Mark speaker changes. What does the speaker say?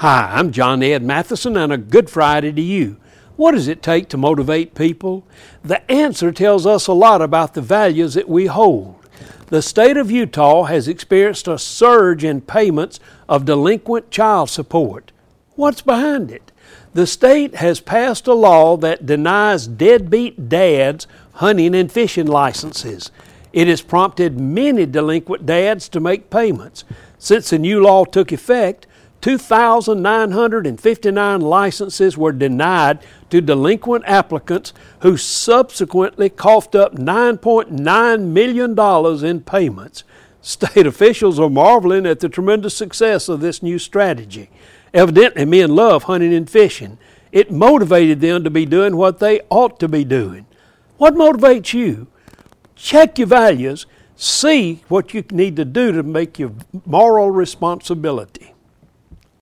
Speaker 1: Hi, I'm John Ed Matheson, and a good Friday to you. What does it take to motivate people? The answer tells us a lot about the values that we hold. The state of Utah has experienced a surge in payments of delinquent child support. What's behind it? The state has passed a law that denies deadbeat dads hunting and fishing licenses. It has prompted many delinquent dads to make payments. Since the new law took effect, 2,959 licenses were denied to delinquent applicants who subsequently coughed up $9.9 million in payments. State officials are marveling at the tremendous success of this new strategy. Evidently, men love hunting and fishing. It motivated them to be doing what they ought to be doing. What motivates you? Check your values, see what you need to do to make your moral responsibility.